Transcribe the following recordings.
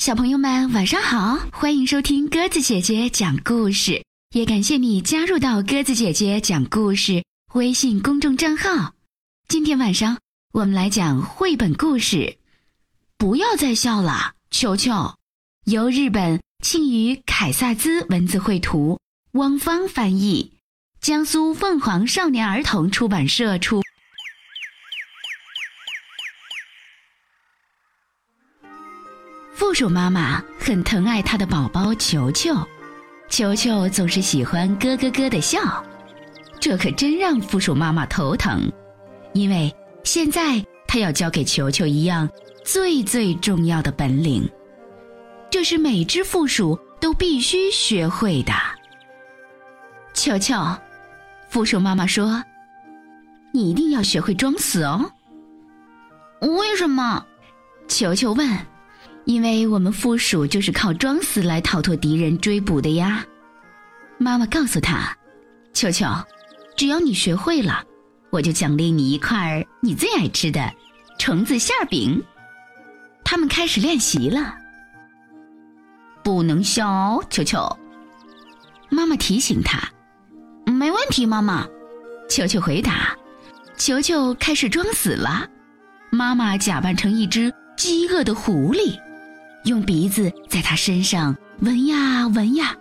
小朋友们晚上好，欢迎收听鸽子姐姐讲故事，也感谢你加入到鸽子姐姐讲故事微信公众账号。今天晚上我们来讲绘本故事，不要再笑了，球球，由日本庆余凯萨兹文字绘图，汪芳翻译，江苏凤凰少年儿童出版社出。鼠妈妈很疼爱她的宝宝球球，球球总是喜欢咯咯咯的笑，这可真让负鼠妈妈头疼，因为现在她要教给球球一样最最重要的本领，这是每只负鼠都必须学会的。球球，负鼠妈妈说：“你一定要学会装死哦。”为什么？球球问。因为我们负鼠就是靠装死来逃脱敌人追捕的呀，妈妈告诉他：“球球，只要你学会了，我就奖励你一块你最爱吃的虫子馅饼。”他们开始练习了。不能笑，球球。妈妈提醒他：“没问题，妈妈。”球球回答：“球球开始装死了。”妈妈假扮成一只饥饿的狐狸。用鼻子在他身上闻呀闻呀，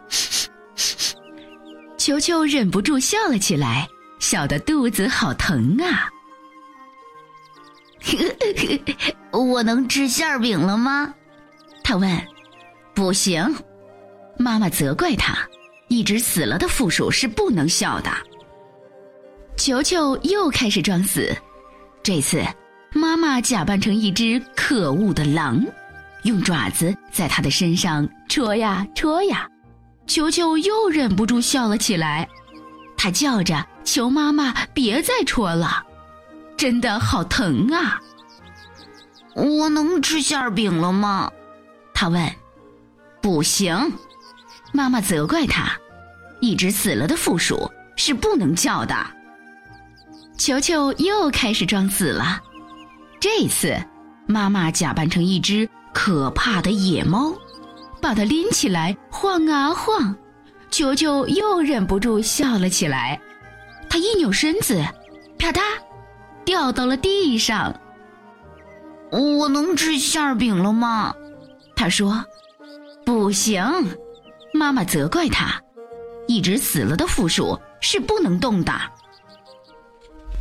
球球忍不住笑了起来，笑得肚子好疼啊！我能吃馅饼了吗？他问。不行，妈妈责怪他。一只死了的负鼠是不能笑的。球球又开始装死，这次妈妈假扮成一只可恶的狼。用爪子在他的身上戳呀戳呀，球球又忍不住笑了起来。他叫着求妈妈别再戳了，真的好疼啊！我能吃馅饼了吗？他问。不行，妈妈责怪他。一只死了的负鼠是不能叫的。球球又开始装死了，这次妈妈假扮成一只。可怕的野猫，把它拎起来晃啊晃，球球又忍不住笑了起来。他一扭身子，啪嗒，掉到了地上。我能吃馅饼了吗？他说：“不行。”妈妈责怪他：“一只死了的负鼠是不能动的。”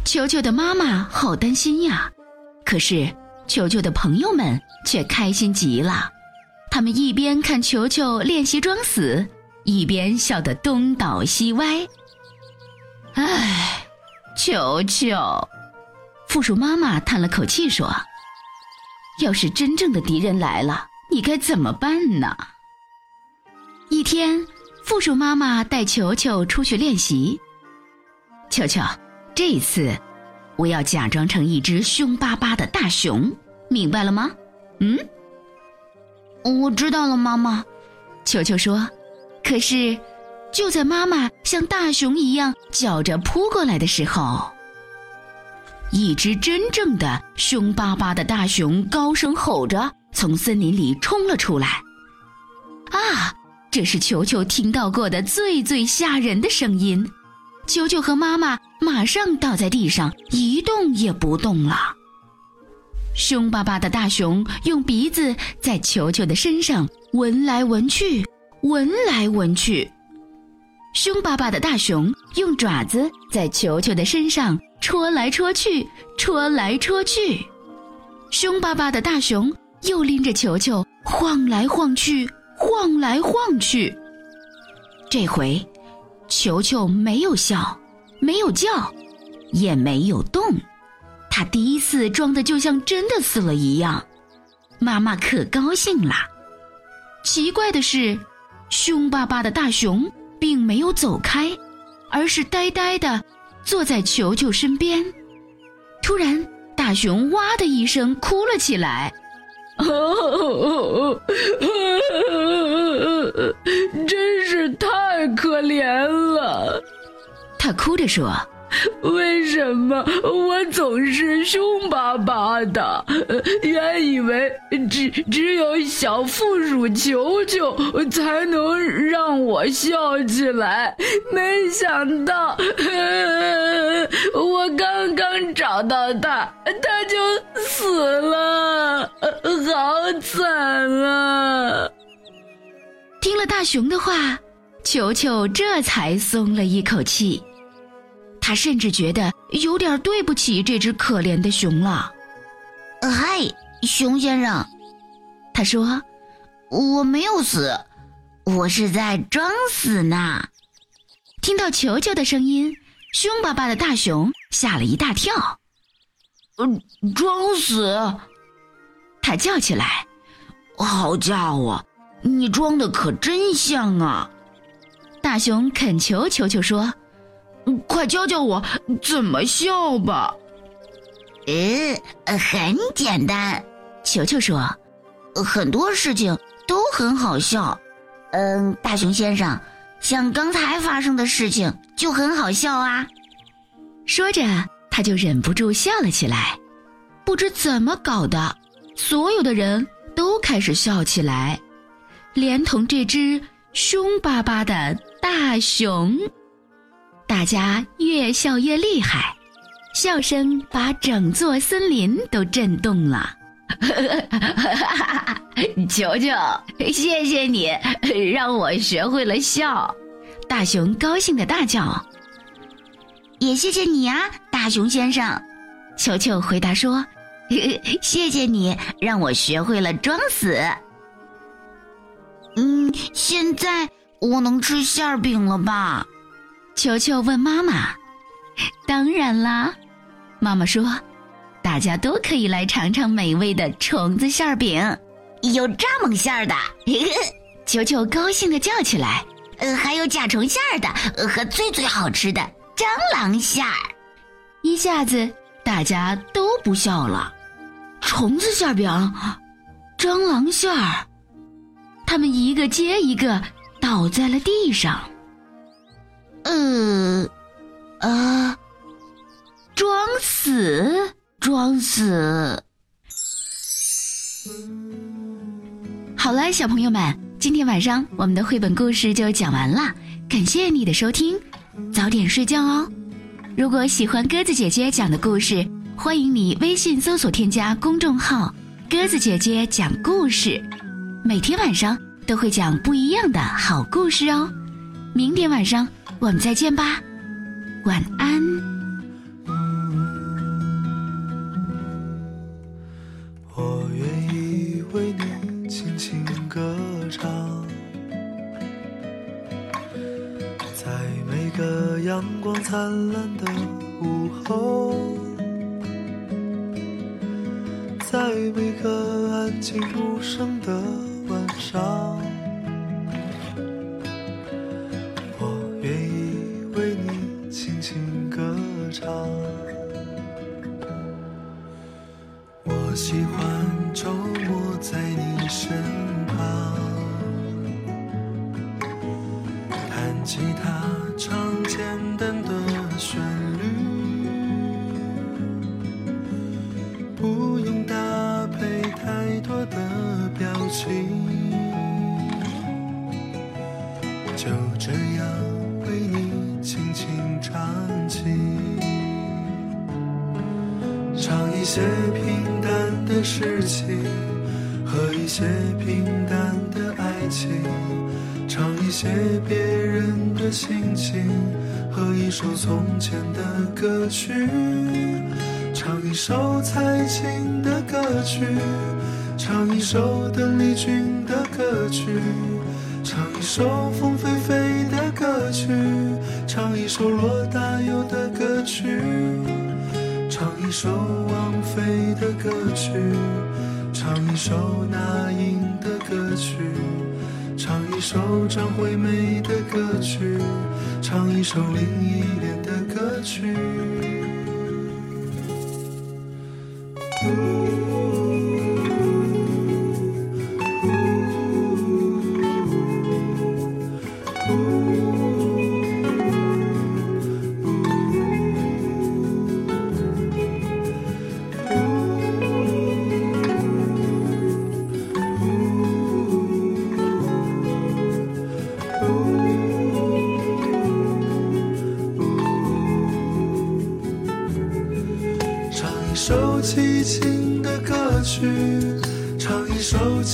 球球的妈妈好担心呀，可是。球球的朋友们却开心极了，他们一边看球球练习装死，一边笑得东倒西歪。唉，球球，负鼠妈妈叹了口气说：“要是真正的敌人来了，你该怎么办呢？”一天，负鼠妈妈带球球出去练习。球球，这次。我要假装成一只凶巴巴的大熊，明白了吗？嗯，我知道了，妈妈。球球说。可是，就在妈妈像大熊一样叫着扑过来的时候，一只真正的凶巴巴的大熊高声吼着从森林里冲了出来。啊，这是球球听到过的最最吓人的声音。球球和妈妈马上倒在地上，一动也不动了。凶巴巴的大熊用鼻子在球球的身上闻来闻去，闻来闻去。凶巴巴的大熊用爪子在球球的身上戳来戳去，戳来戳去。凶巴巴的大熊又拎着球球晃来晃去，晃来晃去。这回。球球没有笑，没有叫，也没有动。他第一次装的就像真的死了一样，妈妈可高兴了。奇怪的是，凶巴巴的大熊并没有走开，而是呆呆的坐在球球身边。突然，大熊哇的一声哭了起来。可怜了，他哭着说：“为什么我总是凶巴巴的？原以为只只有小负鼠球球才能让我笑起来，没想到 我刚刚找到他，他就死了，好惨啊！听了大熊的话，球球这才松了一口气。他甚至觉得有点对不起这只可怜的熊了。嗨，熊先生，他说：“我没有死，我是在装死呢。”听到球球的声音，凶巴巴的大熊吓了一大跳。“嗯，装死！”他叫起来，“好家伙，你装的可真像啊！”大熊恳求球球说。快教教我怎么笑吧。呃，很简单。球球说，很多事情都很好笑。嗯，大熊先生，像刚才发生的事情就很好笑啊。说着，他就忍不住笑了起来。不知怎么搞的，所有的人都开始笑起来，连同这只凶巴巴的大熊。大家越笑越厉害，笑声把整座森林都震动了。球球，谢谢你让我学会了笑。大熊高兴的大叫：“也谢谢你啊，大熊先生。”球球回答说：“ 谢谢你让我学会了装死。”嗯，现在我能吃馅饼了吧？球球问妈妈：“当然啦。”妈妈说：“大家都可以来尝尝美味的虫子馅饼，有蚱蜢馅儿的。”球球高兴的叫起来：“呃，还有甲虫馅儿的，和最最好吃的蟑螂馅儿。”一下子大家都不笑了。虫子馅饼、蟑螂馅儿，他们一个接一个倒在了地上。呃，啊，装死，装死。好了，小朋友们，今天晚上我们的绘本故事就讲完了，感谢你的收听，早点睡觉哦。如果喜欢鸽子姐姐讲的故事，欢迎你微信搜索添加公众号“鸽子姐姐讲故事”，每天晚上都会讲不一样的好故事哦。明天晚上。我们再见吧，晚安。我愿意为你轻轻歌唱，在每个阳光灿烂的午后，在每个安静无声的上，我愿意为你轻轻歌唱。我喜欢周末在你身旁。弹吉他。些平淡。的事情和一些平淡的爱情，唱一些别人的心情和一首从前的歌曲，唱一首蔡琴的歌曲，唱一首邓丽君的歌曲，唱一首凤飞飞的歌曲，唱一首罗大佑的歌曲。唱一首王菲的歌曲，唱一首那英的歌曲，唱一首张惠妹的歌曲，唱一首林忆莲的歌曲。曲，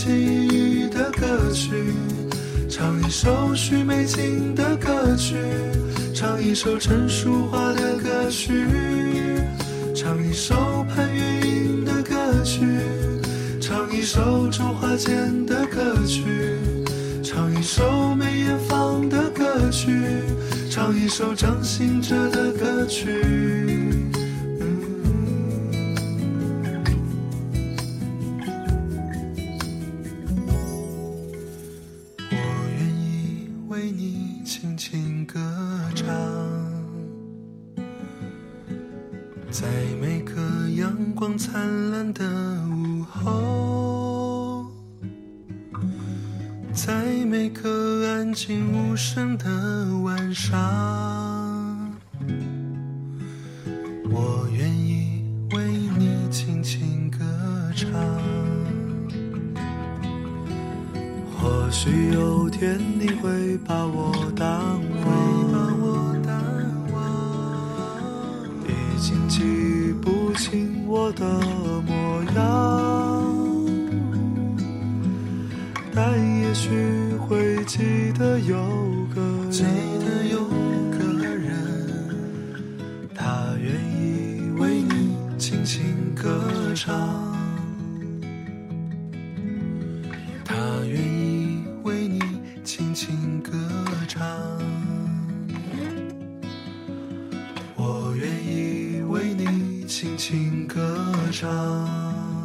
记忆的歌曲，唱一首许美静的歌曲，唱一首陈淑桦的歌曲，唱一首潘越云的歌曲，唱一首周华健的歌曲，唱一首梅艳芳的歌曲，唱一首张信哲的歌曲。为你轻轻歌唱，在每个阳光灿烂的午后，在每个安静无声的晚上，许有天你会把我淡忘，已经记不清我的模样，但也许会记得有个记得有个人，他愿意为你轻轻歌唱。歌唱。